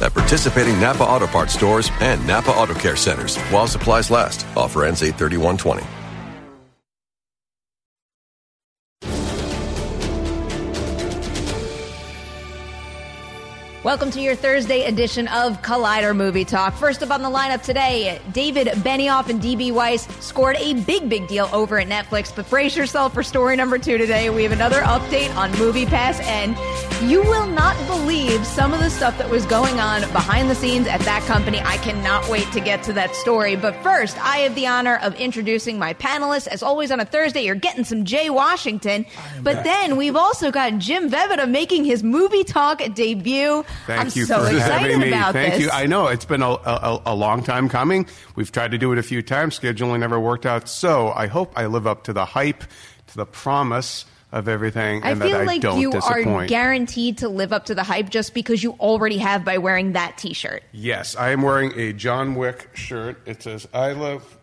At participating Napa Auto Parts stores and Napa Auto Care centers while supplies last. Offer ends 83120. Welcome to your Thursday edition of Collider Movie Talk. First up on the lineup today, David Benioff and DB Weiss scored a big, big deal over at Netflix. But brace yourself for story number two today. We have another update on Movie Pass, and you will not believe some of the stuff that was going on behind the scenes at that company. I cannot wait to get to that story. But first, I have the honor of introducing my panelists. As always on a Thursday, you're getting some Jay Washington. But then we've also got Jim Vejvoda making his Movie Talk debut. Thank I'm you so for excited having me. about Thank this. you. I know it's been a, a, a long time coming. We've tried to do it a few times. Scheduling never worked out. So I hope I live up to the hype, to the promise of everything, I feel I like you are guaranteed to live up to the hype just because you already have by wearing that T-shirt. yes, I am wearing a John Wick shirt. It says "I love."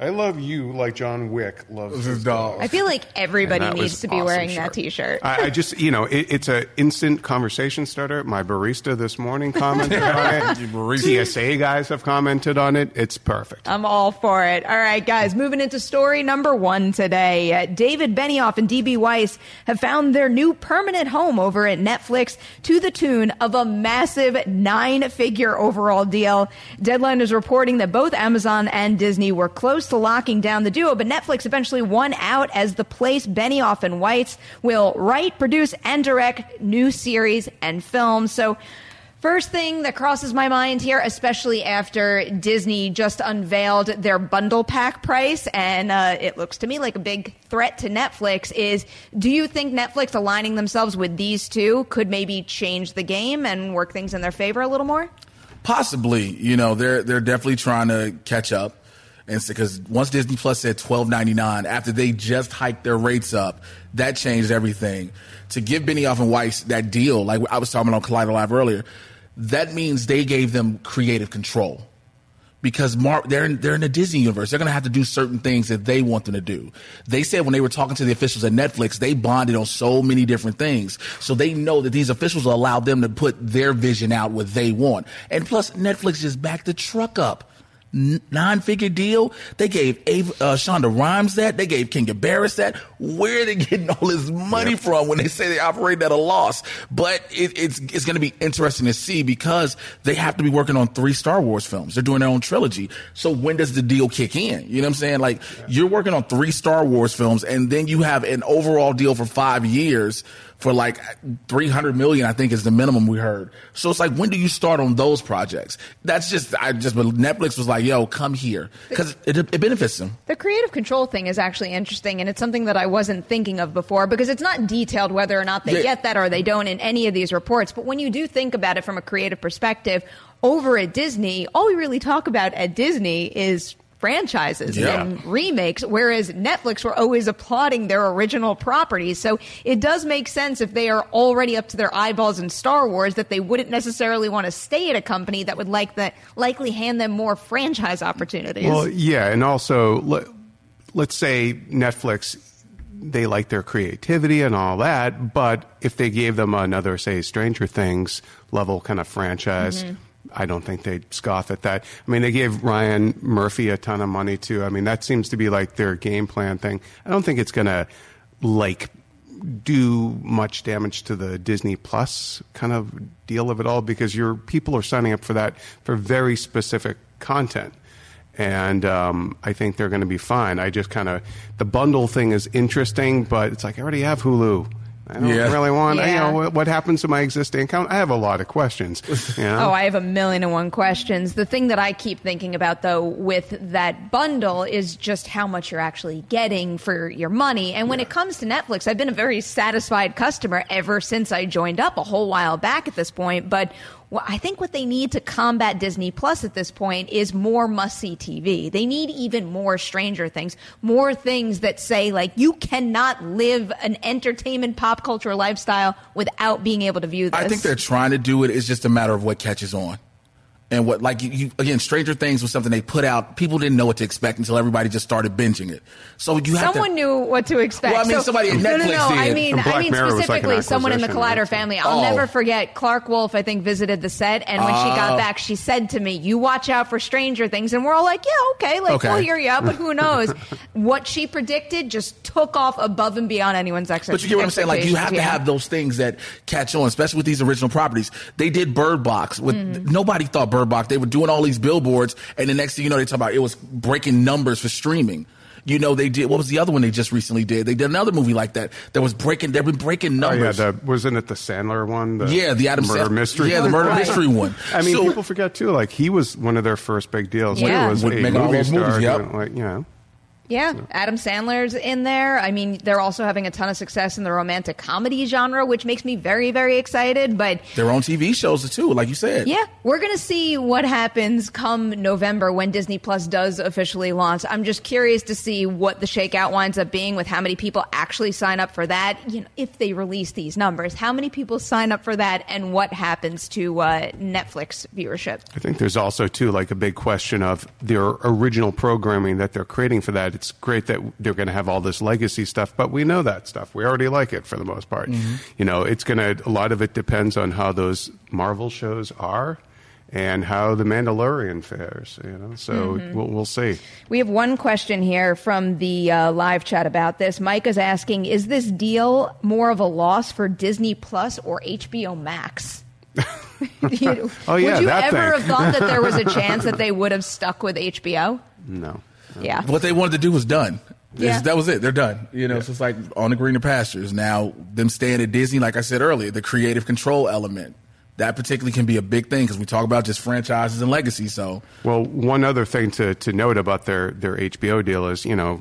I love you like John Wick loves his dog. I feel like everybody And that needs was to be awesome wearing shirt. that T-shirt. I, I just, you know, it, it's an instant conversation starter. My barista this morning commented on it. TSA guys have commented on it. It's perfect. I'm all for it. All right, guys, moving into story number one today. Uh, David Benioff and DB Weiss have found their new permanent home over at Netflix to the tune of a massive nine figure overall deal. Deadline is reporting that both Amazon and Disney were close to locking down the duo, but Netflix eventually won out as the place Benioff and Weiss will write, produce, and direct new series and films. So, First thing that crosses my mind here, especially after Disney just unveiled their bundle pack price, and uh, it looks to me like a big threat to Netflix, is do you think Netflix aligning themselves with these two could maybe change the game and work things in their favor a little more? Possibly, you know, they're they're definitely trying to catch up, and because once Disney Plus said twelve ninety nine, after they just hiked their rates up, that changed everything. To give Benioff and Weiss that deal, like I was talking on Collider Live earlier, that means they gave them creative control because Mar- they're in, they're in the Disney universe. They're going to have to do certain things that they want them to do. They said when they were talking to the officials at Netflix, they bonded on so many different things. So they know that these officials will allow them to put their vision out what they want. And plus, Netflix just backed the truck up. N- Nine-figure deal. They gave Ava, uh, Shonda Rhimes that. They gave Kenya Barris that. Where are they getting all this money from when they say they operate at a loss? But it, it's it's going to be interesting to see because they have to be working on three Star Wars films. They're doing their own trilogy. So when does the deal kick in? You know what I'm saying? Like you're working on three Star Wars films, and then you have an overall deal for five years for like 300 million, I think is the minimum we heard. So it's like, when do you start on those projects? That's just, I just, but Netflix was like, yo, come here. Cause it, it benefits them. The creative control thing is actually interesting, and it's something that I wasn't thinking of before because it's not detailed whether or not they Yeah. get that or they don't in any of these reports. But when you do think about it from a creative perspective, over at Disney, all we really talk about at Disney is franchises Yeah. and remakes, whereas Netflix were always applauding their original properties. So it does make sense if they are already up to their eyeballs in Star Wars that they wouldn't necessarily want to stay at a company that would like that likely hand them more franchise opportunities. Well, yeah, and also let, let's say Netflix they like their creativity and all that, but if they gave them another, say, Stranger Things level kind of franchise. Mm-hmm. I don't think they'd scoff at that. I mean, they gave Ryan Murphy a ton of money too. I mean, that seems to be like their game plan thing. I don't think it's going to like do much damage to the Disney Plus kind of deal of it all because your people are signing up for that for very specific content. And um, I think they're going to be fine. I just kind of the bundle thing is interesting, but it's like I already have Hulu. I don't Yeah. really want. You know what, what happens to my existing account? I have a lot of questions. Oh, you know? Oh, I have a million and one questions. The thing that I keep thinking about, though, with that bundle is just how much you're actually getting for your money. And when it comes to Netflix, I've been a very satisfied customer ever since I joined up a whole while back at this point. But wh- I think what they need to combat Disney Plus at this point is more must see TV. They need even more Stranger Things, more things that say, like, you cannot live an entertainment pop culture lifestyle without being able to view this. I think they're trying to do it. It's just a matter of what catches on. And what, like, you, you, again, Stranger Things was something they put out. People didn't know what to expect until everybody just started binging it. So you have Someone to. knew what to expect. Well, I mean, So- somebody at no, no, Netflix no. I mean, I mean Mirror was like specifically someone in the Collider family. I'll Oh. never forget. Clarke Wolfe, I think, visited the set, and when she got back, she said to me, "You watch out for Stranger Things," and we're all like, "Yeah, okay, like Okay. we'll hear you out, but who knows?" what she predicted just took off above and beyond anyone's expectations. But you get what I'm saying? Like you have to have those things that catch on, especially with these original properties. They did Bird Box with Mm-hmm. nobody thought Bird Box. They were doing all these billboards, and the next thing you know, they talk about it was breaking numbers for streaming. You know, they did. What was the other one they just recently did? They did another movie like that that was breaking. They've been breaking Oh yeah, numbers. the, wasn't it the Sandler one? The yeah, the Adam murder Sandler- mystery. Yeah, the murder Right. mystery one. I mean, So- people forget too. Like he was one of their first big deals. Yeah. He was With a making all movie those movies, star. yep. doing, Like you know, Yeah, Adam Sandler's in there. I mean, they're also having a ton of success in the romantic comedy genre, which makes me very, very excited. But their own TV shows too, like you said. Yeah, we're going to see what happens come November when Disney Plus does officially launch. I'm just curious to see what the shakeout winds up being with how many people actually sign up for that. You know, if they release these numbers, how many people sign up for that, and what happens to uh, Netflix viewership? I think there's also too like a big question of their original programming that they're creating for that. It's great that they're going to have all this legacy stuff, but we know that stuff. We already like it for the most part. You know, it's going to. A lot of it depends on how those Marvel shows are. And how the Mandalorian fares, you know. So we'll, we'll see. We have one question here from the uh, live chat about this. Mike is asking: Is this deal more of a loss for Disney Plus or HBO Max? You- Oh, yeah, Would you ever thing. have thought that there was a chance that they would have stuck with HBO? No. Yeah. what they wanted to do was done. Yeah. That was it. They're done. You know, so it's like on the greener pastures. Now, them staying at Disney, like I said earlier, the creative control element, that particularly can be a big thing because we talk about just franchises and legacy. So, Well, one other thing to, to note about their, their HBO deal is, you know,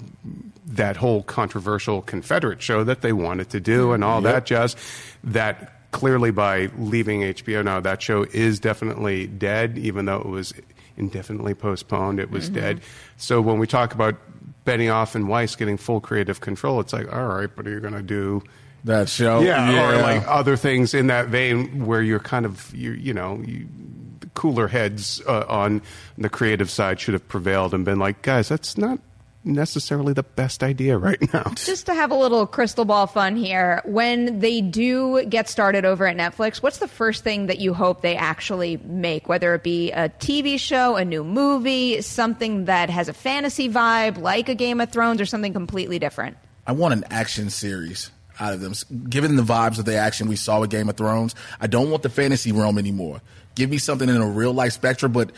that whole controversial Confederate show that they wanted to do and all that jazz, that clearly by leaving HBO now, that show is definitely dead, even though it was indefinitely postponed, it was dead. So when we talk about Benioff and Weiss getting full creative control, it's like, all right, but are you going to do that show. yeah, or like other things in that vein where you're kind of you you know you, cooler heads uh, on the creative side should have prevailed and been like, guys, that's not necessarily the best idea right now. Just to have a little crystal ball fun here, when they do get started over at Netflix, what's the first thing that you hope they actually make? Whether it be a TV show, a new movie, something that has a fantasy vibe like a Game of Thrones, or something completely different? I want an action series out of them. Given the vibes of the action we saw with Game of Thrones, I don't want the fantasy realm anymore. Give me something in a real life spectrum, but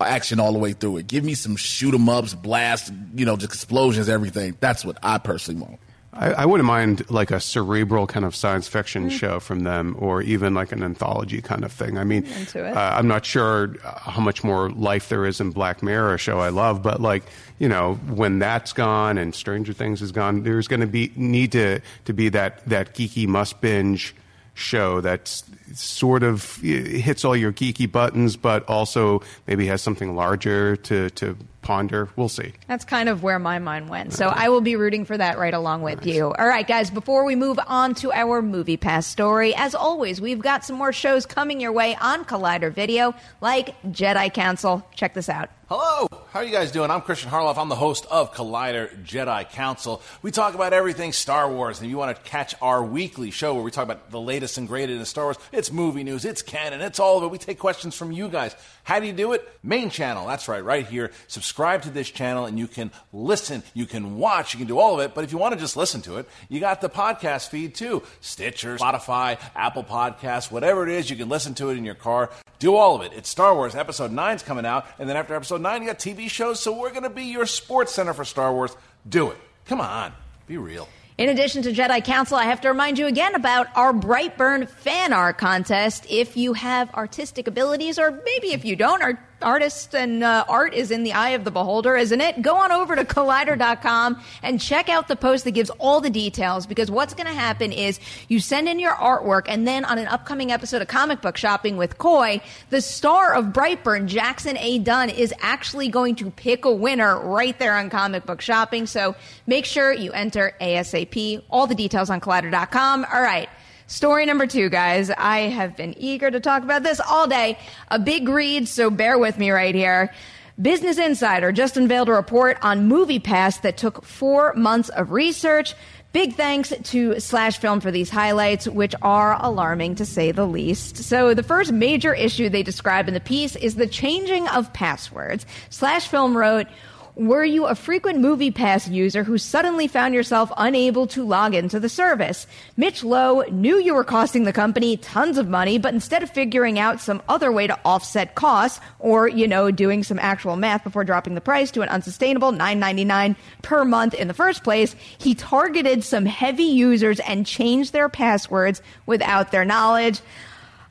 action all the way through it. Give me some shoot 'em ups, blast, you know, just explosions, everything. That's what I personally want. I, I wouldn't mind like a cerebral kind of science fiction show from them, or even like an anthology kind of thing. I mean. Uh, I'm not sure how much more life there is in Black Mirror, a show I love, but like you know, when that's gone and Stranger Things is gone, there's going to be need to to be that that geeky must binge show that sort of eh, hits all your geeky buttons, but also maybe has something larger to, to ponder. We'll see. That's kind of where my mind went. So I will be rooting for that right along with you. All right, guys, before we move on to our movie pass story, as always, we've got some more shows coming your way on Collider Video, like Jedi Council. Check this out. Hello, how are you guys doing? I'm Christian Harloff. I'm the host of Collider Jedi Council. We talk about everything Star Wars, and if you want to catch our weekly show where we talk about the latest and greatest in Star Wars, it's movie news, it's canon, it's all of it. We take questions from you guys. How do you do it? Main channel, that's right, right here. Subscribe to this channel, and you can listen, you can watch, you can do all of it. But if you want to just listen to it, you got the podcast feed too Stitcher, Spotify, Apple Podcasts, whatever it is, you can listen to it in your car. Do all of it. It's Star Wars. Episode 9's coming out, and then after episode 9, you got TV shows, so we're going to be your sports center for Star Wars. Do it. Come on. Be real. In addition to Jedi Council, I have to remind you again about our Brightburn fan art contest. If you have artistic abilities, or maybe if you don't, our artists and uh, art is in the eye of the beholder, isn't it? Go on over to collider.com and check out the post that gives all the details because what's going to happen is you send in your artwork and then on an upcoming episode of Comic Book Shopping with Coy, the star of Brightburn, Jackson A. Dunn, is actually going to pick a winner right there on Comic Book Shopping. So make sure you enter ASAP. All the details on collider.com. All right. Story number two, guys. I have been eager to talk about this all day. A big read, so bear with me right here. Business Insider just unveiled a report on MoviePass that took four months of research. Big thanks to Slash Film for these highlights, which are alarming to say the least. So, the first major issue they describe in the piece is the changing of passwords. Slash Film wrote, were you a frequent Movie Pass user who suddenly found yourself unable to log into the service? Mitch Lowe knew you were costing the company tons of money, but instead of figuring out some other way to offset costs or, you know, doing some actual math before dropping the price to an unsustainable $9.99 per month in the first place, he targeted some heavy users and changed their passwords without their knowledge.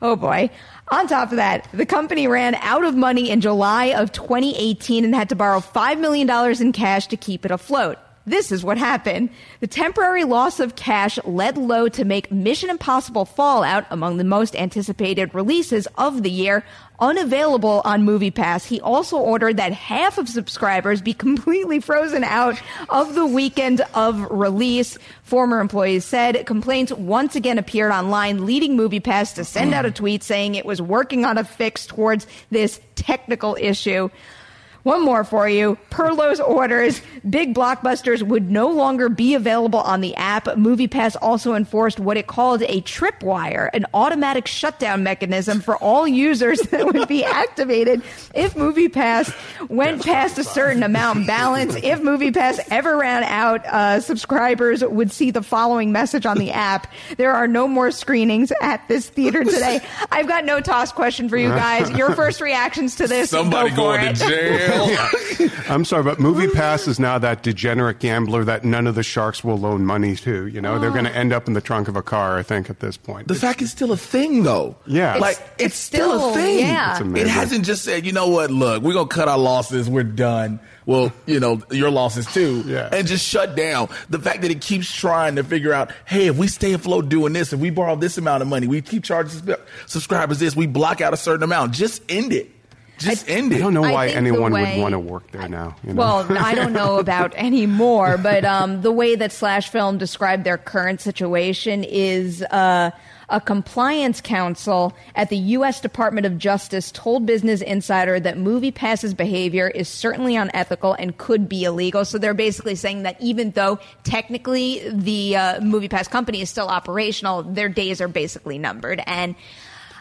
Oh boy. On top of that, the company ran out of money in July of 2018 and had to borrow $5 million in cash to keep it afloat. This is what happened. The temporary loss of cash led Lowe to make Mission Impossible Fallout among the most anticipated releases of the year unavailable on MoviePass. He also ordered that half of subscribers be completely frozen out of the weekend of release. Former employees said complaints once again appeared online, leading MoviePass to send out a tweet saying it was working on a fix towards this technical issue. One more for you. Per Lowe's orders, big blockbusters would no longer be available on the app. MoviePass also enforced what it called a tripwire, an automatic shutdown mechanism for all users that would be activated if MoviePass went past a certain amount balance. If MoviePass ever ran out, uh, subscribers would see the following message on the app. There are no more screenings at this theater today. I've got no toss question for you guys. Your first reactions to this. Somebody go going for to jail. I'm sorry, but Movie Pass is now that degenerate gambler that none of the sharks will loan money to. You know, they're going to ah. end up in the trunk of a car. I think at this point. The fact is still a thing, though. Yeah. like It's- it's, it's still, still- a thing. yeah. It's it hasn't just said, you know what? Look, we're gonna cut our losses. We're done. Well, you know your losses too, Yeah. and just shut down. The fact that it keeps trying to figure out, hey, if we stay afloat doing this, if we borrow this amount of money, we keep charging subscribers this, we block out a certain amount. Just end it. Just end I don't know why anyone way- would want to work there now. You know? Well, I don't know about anymore, but um, the way that Slash Film described their current situation is uh, a compliance council at the U.S. Department of Justice told Business Insider that MoviePass's behavior is certainly unethical and could be illegal. So they're basically saying that even though technically the uh, MoviePass company is still operational, their days are basically numbered. And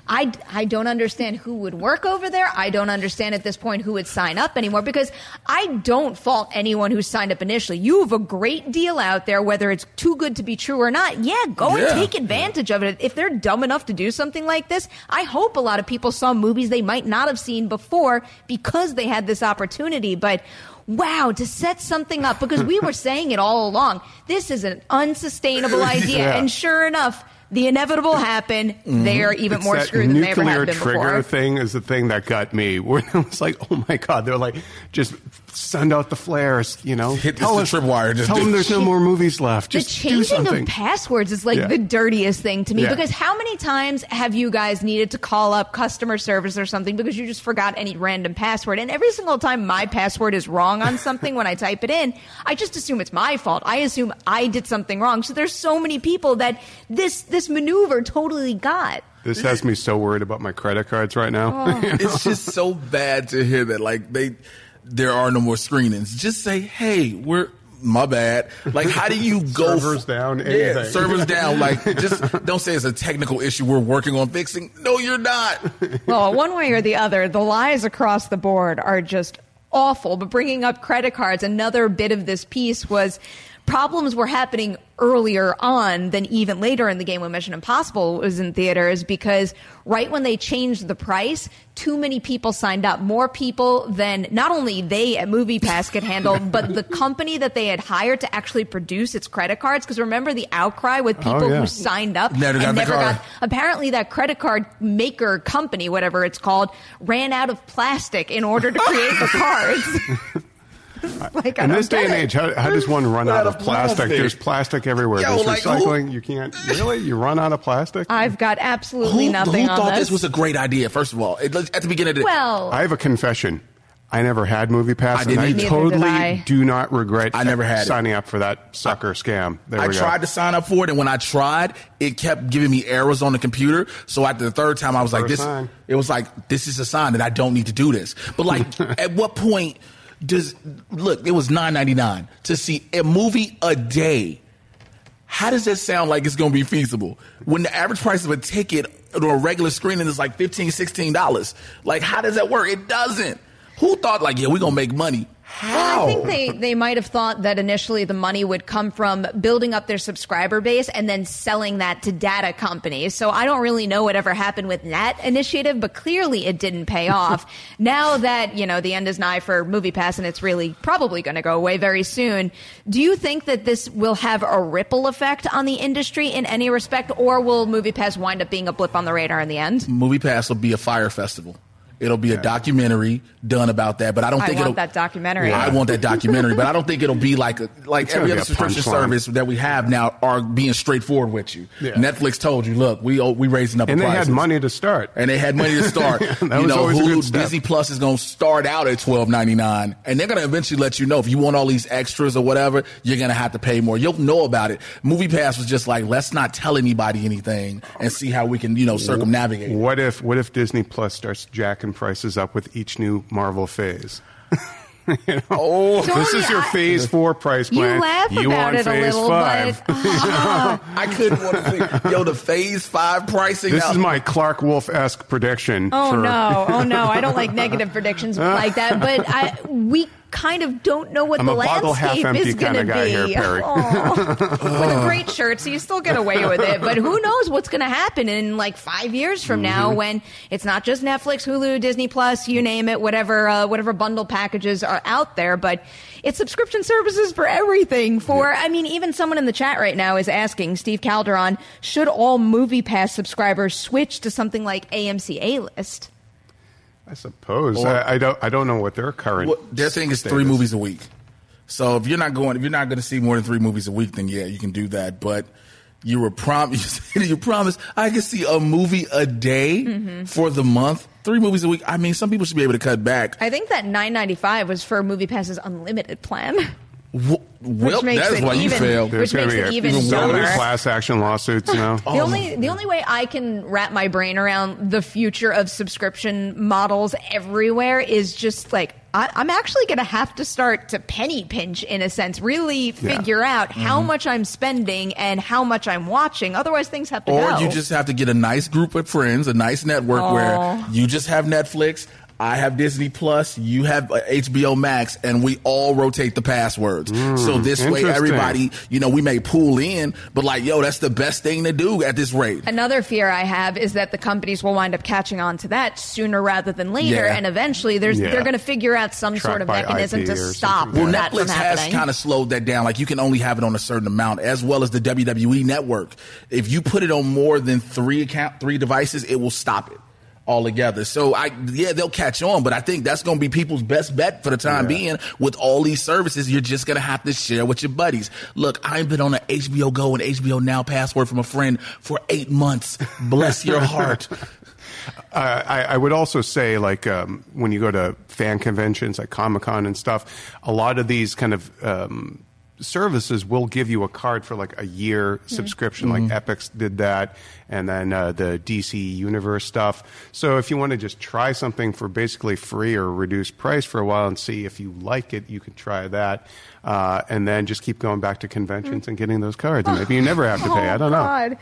I, I don't understand who would work over there. I don't understand at this point who would sign up anymore because I don't fault anyone who signed up initially. You have a great deal out there, whether it's too good to be true or not. Yeah, go Yeah. and take advantage of it. If they're dumb enough to do something like this, I hope a lot of people saw movies they might not have seen before because they had this opportunity. But wow, to set something up because we were saying it all along. This is an unsustainable idea. Yeah. And sure enough, the inevitable happened. Mm-hmm. They are even It's more screwed than they ever nuclear have been trigger thing is the thing that got me. When I was like, "Oh my god!" They're like, "Just send out the flares," you know. Hit tell this the tripwire, just tell them there's no more movies left. the Just do changing something. of passwords is like Yeah. the dirtiest thing to me Yeah. because how many times have you guys needed to call up customer service or something because you just forgot any random password and every single time my password is wrong on something when I type it in I just assume it's my fault I assume I did something wrong so there's so many people that this this this maneuver totally got This has me so worried about my credit cards right now. Oh. it's just so bad to hear that like they there are no more screenings. Just say, hey, we're my bad. Like, how do you go Servers down, Yeah, servers down. Like, just don't say it's a technical issue we're working on fixing. No, you're not. well, one way or the other, the lies across the board are just awful. But bringing up credit cards, another bit of this piece was problems were happening earlier on than even later in the game when Mission Impossible was in theaters because right when they changed the price, too many people signed up. More people than not only they at MoviePass could handle, but the company that they had hired to actually produce its credit cards. Because remember the outcry with oh, people yeah. who signed up Never and never card. got apparently that credit card maker company, whatever it's called, ran out of plastic in order to create the cards. like, In this day and age, how, how does one run Run out out of of plastic? plastic. There's plastic everywhere. Yo, There's like, who- recycling. You can't really. You run out of plastic. I've got absolutely Who, nothing who on thought this. this was a great idea? First of all, It- at the beginning of the well, I have a confession. I never had Movie Pass, I and didn't I totally did I. do not regret. I never had it. signing up for that sucker scam. There I we go. tried to sign up for it, and when I tried, it kept giving me errors on the computer. So after the third time, I was like, "This." sign. It was like, "This is a sign that I don't need to do this." But like, at what point does look? It was nine ninety nine to see a movie a day. How does that sound like it's going to be feasible when the average price of a ticket or a regular screening is like 15 16 dollars Like, how does that work? It doesn't. Who thought like, yeah, we're gonna make money? How? Well, I think they, they might have thought that initially the money would come from building up their subscriber base and then selling that to data companies. So I don't really know whatever happened with that initiative, but clearly it didn't pay off. now that, you know, the end is nigh for MoviePass and it's really probably going to go away very soon, do you think that this will have a ripple effect on the industry in any respect, or will MoviePass wind up being a blip on the radar in the end? Movie Pass will be a Fyre Festival. It'll be a documentary done about that, but I don't I think want it'll. that documentary. I want that documentary, but I don't think it'll be like a, like It's gonna every be other a subscription punchline. service that we have now are being straightforward with you. Yeah. Netflix told you, look, we we raising up, and the they prices. had money to start. and they had money to start. That you was know, always a good Hulu, step. Disney Plus is going to start out at twelve ninety nine, and they're going to eventually let you know if you want all these extras or whatever, you're going to have to pay more. You'll know about it. Movie Pass was just like, let's not tell anybody anything and see how we can, you know, circumnavigate. it. What if what if Disney Plus starts jacking prices up with each new Marvel phase? You know? Oh, this is your I- Phase Four price plan. You plan. laugh you about want it a Phase little, Five? but ah, I couldn't want to see. Yo, the Phase Five pricing. this now- is my Clarke Wolfe esque prediction. Oh for- no! Oh no! I don't like negative predictions like that. But I, we kind of don't know what I'm the a bottle half landscape empty is going to be. here, Perri. With a great shirt, so you still get away with it. But who knows what's going to happen in like five years from now Mm-hmm. when it's not just Netflix, Hulu, Disney Plus, you name it, whatever uh, whatever bundle packages are out there. But it's subscription services for everything. For I mean, even someone in the chat right now is asking Steve Calderon, should all Movie Pass subscribers switch to something like AMC A List? I suppose Or- I, I don't. I don't know what their current. Well, their thing is three status. movies a week. So if you're not going, if you're not going to see more than three movies a week, then yeah, you can do that. But you were prom, you promised I could see a movie a day Mm-hmm. for the month, three movies a week. I mean, some people should be able to cut back. I think that nine ninety five was for Movie Pass's unlimited plan. W- Well, makes that's it why you even- failed. There's which going to makes be it a, even so many dumber. class action lawsuits now. The only the only way I can wrap my brain around the future of subscription models everywhere is just like I, I'm actually going to have to start to penny pinch in a sense, really figure out how Mm-hmm. much I'm spending and how much I'm watching. Otherwise, things have to Or go. Or you just have to get a nice group of friends, a nice network Aw. where you just have Netflix. I have Disney Plus, you have uh, HBO Max, and we all rotate the passwords. so this way, everybody, you know, we may pool in, but like, yo, that's the best thing to do at this rate. Another fear I have is that the companies will wind up catching on to that sooner rather than later, Yeah. and eventually there's Yeah. they're going to figure out some Tracked sort of mechanism IP to stop something. Well, that from Netflix has kind of slowed that down. Like you can only have it on a certain amount, as well as the WWE Network. If you put it on more than three account, three devices, it will stop it altogether. So I, yeah, they'll catch on, but I think that's going to be people's best bet for the time being. With all these services, you're just going to have to share with your buddies. Look, I've been on an HBO Go and HBO Now password from a friend for eight months. Bless your heart. Uh, I, I would also say, like, um, when you go to fan conventions like Comic Con and stuff, a lot of these kind of um, services will give you a card for like a year subscription. Like Epix did that, and then uh, the DC Universe stuff. So if you want to just try something for basically free or reduced price for a while and see if you like it, you can try that. Uh, and then just keep going back to conventions and getting those cards. And maybe you never have to pay. I don't know. Oh, God.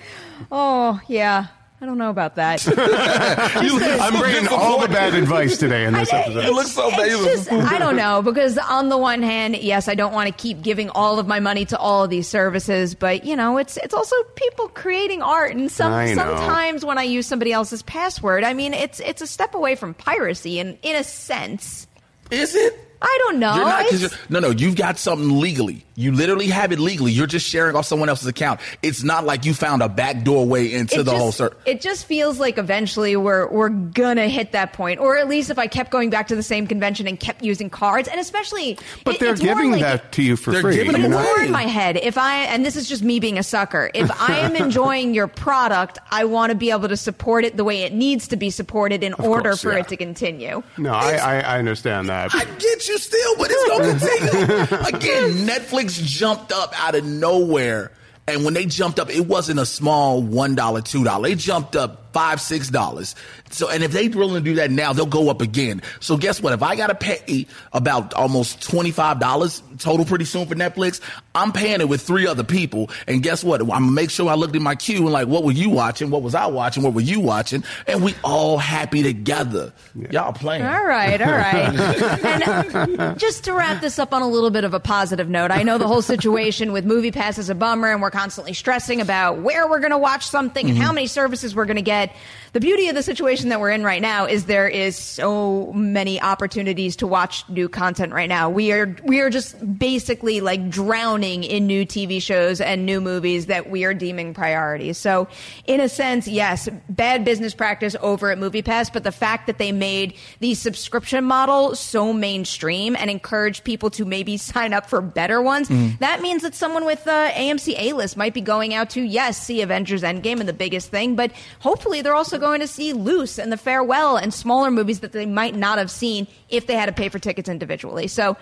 Oh yeah, I don't know about that. I'm bringing all the bad advice today in this episode. It looks so It's just, I don't know because on the one hand, yes, I don't want to keep giving all of my money to all of these services, but you know, it's it's also people creating art, and some sometimes when I use somebody else's password, I mean, it's it's a step away from piracy, in in a sense. Is it? I don't know. You're not, 'cause It's- you're, no, no, you've got something legally. You literally have it legally. You're just sharing off someone else's account. It's not like you found a back doorway into it the just, whole cert. It just feels like eventually we're we're gonna hit that point, or at least if I kept going back to the same convention and kept using cards, and especially, But it- they're it's more giving like- that to you for They're free. giving But them it's away. more in my head. If I and this is just me being a sucker. If I am enjoying your product, I want to be able to support it the way it needs to be supported in order course, for yeah. it to continue. No, I, I, I understand that. I get you still, but it's to continue. Again, Netflix jumped up out of nowhere. And when they jumped up, it wasn't a small $1, $2. They jumped up five, six dollars. So, and if they're willing to do that now, they'll go up again. So guess what? If I got to pay about almost $25 total pretty soon for Netflix, I'm paying it with three other people. And guess what? I'm gonna make sure I looked at my queue and like, what were you watching? What was I watching? What were you watching? And we all happy together. Y'all playing. All right, all right. and uh, just to wrap this up on a little bit of a positive note, I know the whole situation with Movie Pass is a bummer, and we're constantly stressing about where we're going to watch something and how many services we're going to get. The beauty of the situation that we're in right now is there is so many opportunities to watch new content right now. We are we are just basically like drowning in new TV shows and new movies that we are deeming priorities. So, in a sense, yes, bad business practice over at MoviePass, but the fact that they made the subscription model so mainstream and encouraged people to maybe sign up for better ones, that means that someone with uh, AMC A list might be going out to yes see Avengers Endgame and the biggest thing, but hopefully they're also going to see Luce and The Farewell and smaller movies that they might not have seen if they had to pay for tickets individually. So.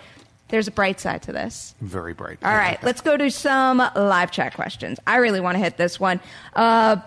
There's a bright side to this. Very bright. All right, let's go to some live chat questions. I really want to hit this one. Uh,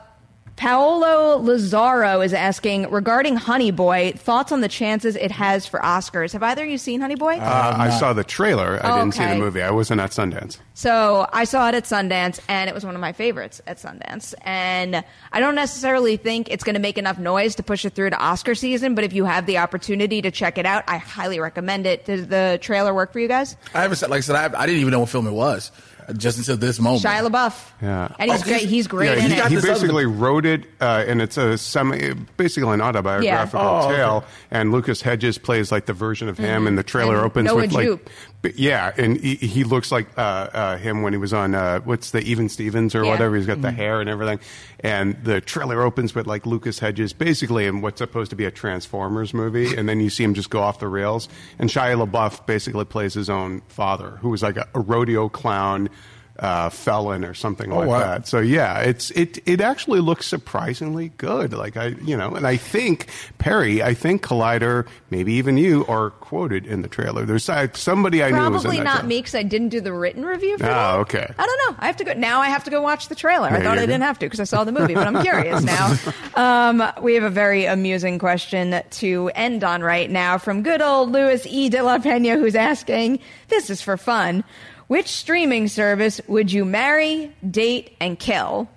Paolo Lazaro is asking regarding Honey Boy, thoughts on the chances it has for Oscars. Have either of you seen Honey Boy? Uh, I saw the trailer. I Oh, didn't see the movie. I wasn't at Sundance. So I saw it at Sundance, and it was one of my favorites at Sundance. And I don't necessarily think it's going to make enough noise to push it through to Oscar season, but if you have the opportunity to check it out, I highly recommend it. Did the trailer work for you guys? I haven't said, like I said, I, I didn't even know what film it was just until this moment. Shia LaBeouf. Yeah. And he's Oh, great. he's- He's great yeah, in he, it. he this other- basically wrote it, uh, and it's a semi, basically an autobiographical Yeah. Oh, okay. tale. And Lucas Hedges plays like the version of him, and the trailer And opens Noah with like, Jupe. But yeah, and he, he looks like uh, uh, him when he was on uh, what's the Even Stevens or Yeah. whatever. He's got the hair and everything, and the trailer opens with like Lucas Hedges basically in what's supposed to be a Transformers movie, and then you see him just go off the rails. And Shia LaBeouf basically plays his own father, who was like a, a rodeo clown. Uh, felon or something like wow. that. So yeah, it's it it actually looks surprisingly good. Like I you know, and I think Perri, I think Collider, maybe even you are quoted in the trailer. There's uh, somebody I knew Probably not trailer. me because I didn't do the written review for Oh, that. okay. I don't know. I have to go now. I have to go watch the trailer. I thought I go. didn't have to because I saw the movie, but I'm curious now. Um, we have a very amusing question to end on right now from good old Luis E. de la Pena, who's asking. This is for fun. Which streaming service would you marry, date, and kill?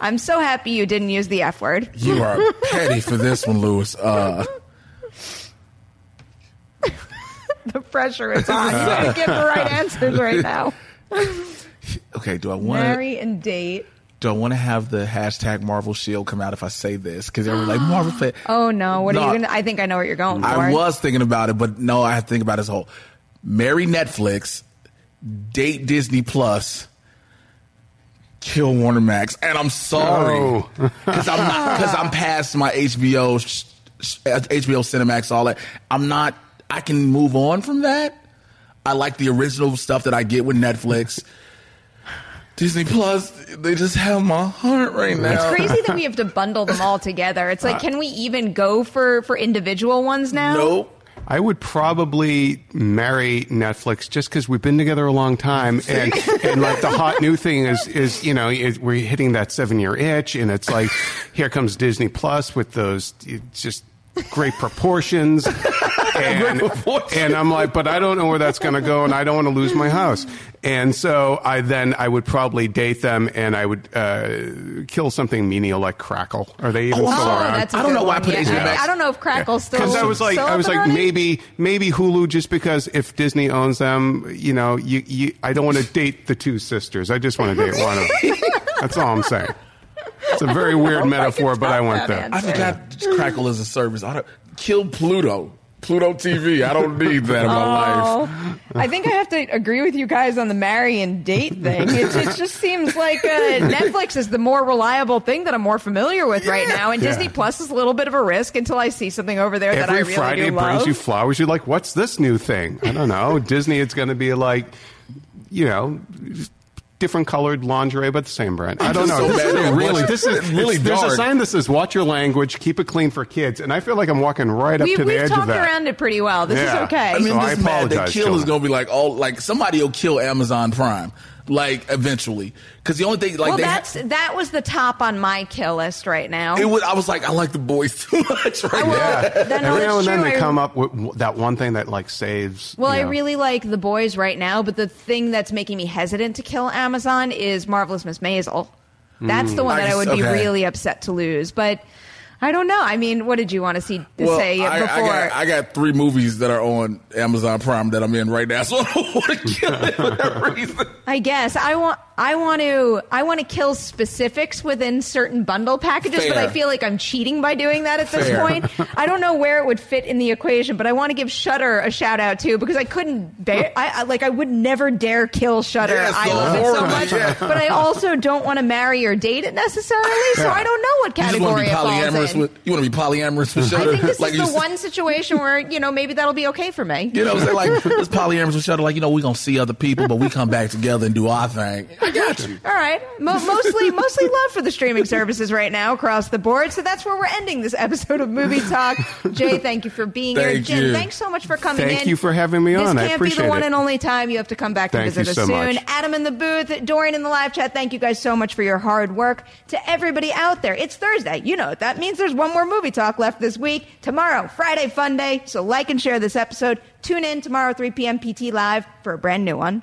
I'm so happy you didn't use the F word. You are petty for this one, Lewis. Uh, the pressure is on. You gotta get the right answers right now. Okay, do I want to Marry and date. do I want to have the hashtag Marvel Shield come out if I say this? Because everyone's like Marvel fan. Oh no! What No. are you gonna? I think I know what you're going for. I was thinking about it, but no, I have to think about it as a whole. Marry Netflix, date Disney Plus, kill Warner Max, and I'm sorry No. because I'm not because I'm past my HBO, sh- sh- HBO Cinemax, all that. I'm not. I can move on from that. I like the original stuff that I get with Netflix. Disney Plus, they just have my heart right now. It's crazy that we have to bundle them all together. It's like, uh, can we even go for for individual ones now? Nope. I would probably marry Netflix just because we've been together a long time, and and like the hot new thing is is you know is we're hitting that seven year itch, and it's like here comes Disney Plus with those just great proportions. And, and I'm like, but I don't know where that's going to go, and I don't want to lose my house. And so I then I would probably date them, and I would uh, kill something menial like Crackle. Are they even Oh, still Oh, around? that's a I don't good know why I put Yeah. HBO Max. I don't know if Crackle's still. Because I was like, I was like, running. maybe, maybe Hulu, just because if Disney owns them, you know, you, you I don't want to date the two sisters. I just want to date one of them. That's all I'm saying. It's a very weird metaphor, but I want that that. I forgot Crackle is a service. I don't, kill Pluto. Pluto TV. I don't need that in my life. Oh, I think I have to agree with you guys on the marry and date thing. It, it just seems like uh, Netflix is the more reliable thing that I'm more familiar with right now, and Yeah. Disney Plus is a little bit of a risk until I see something over there that I Every really Friday do brings you flowers. You're like, what's this new thing? I don't know. Disney, it's going to be like, you know, different colored lingerie, but the same brand. I don't know. so This is really, this is really really. There's a sign that says "Watch your language, keep it clean for kids," and I feel like I'm walking right up we, to the we've talked around it pretty well. This Yeah. is okay. I mean, So I this mad that apologize, kill is going to be like, oh, like somebody will kill Amazon Prime, like eventually. Because the only thing, like, well, they ha- that's that was the top on my kill list right now. it was. I was like, I like the boys too much right now. Yeah. Then, Every now and then true. they I- come up with that one thing that like saves. Well, you I know. really like the boys right now, but the thing that's making me hesitant to kill Amazon is Marvelous Miss Maisel. That's hmm. the one I that I would just- be really upset to lose. But I don't know. I mean, what did you want to see Well, say I, before? I got I got three movies that are on Amazon Prime that I'm in right now, so I don't want to kill it for that reason. I guess I want I want to I want to kill specifics within certain bundle packages, but I feel like I'm cheating by doing that at this point. I don't know where it would fit in the equation, but I want to give Shudder a shout out too because I couldn't bear I, I like I would never dare kill Shudder. Yeah, I love it so much, yeah. but I also don't want to marry or date it necessarily. So. I don't know what category You just want to be it falls polyamorous in. with you want to be polyamorous with Shudder. I think this like is the one situation where you know maybe that'll be okay for me. You know, say like this polyamorous with Shudder. Like you know, we're gonna see other people, but we come back together and do our thing. I got you. All right. Mo- mostly, mostly love for the streaming services right now across the board. So that's where we're ending this episode of Movie Talk. Jay, thank you for being here. Thank Jim, you. thanks so much for coming Thank in. Thank you for having me on this can't be the one it. and only time. You have to come back to Thank visit us so soon. much. Adam in the booth, Dorian in the live chat. Thank you guys so much for your hard work. To everybody out there, it's Thursday. You know what that means. There's one more movie talk left this week. Tomorrow, Friday Fun Day. So like and share this episode. Tune in tomorrow, 3 p.m. PT Live for a brand new one.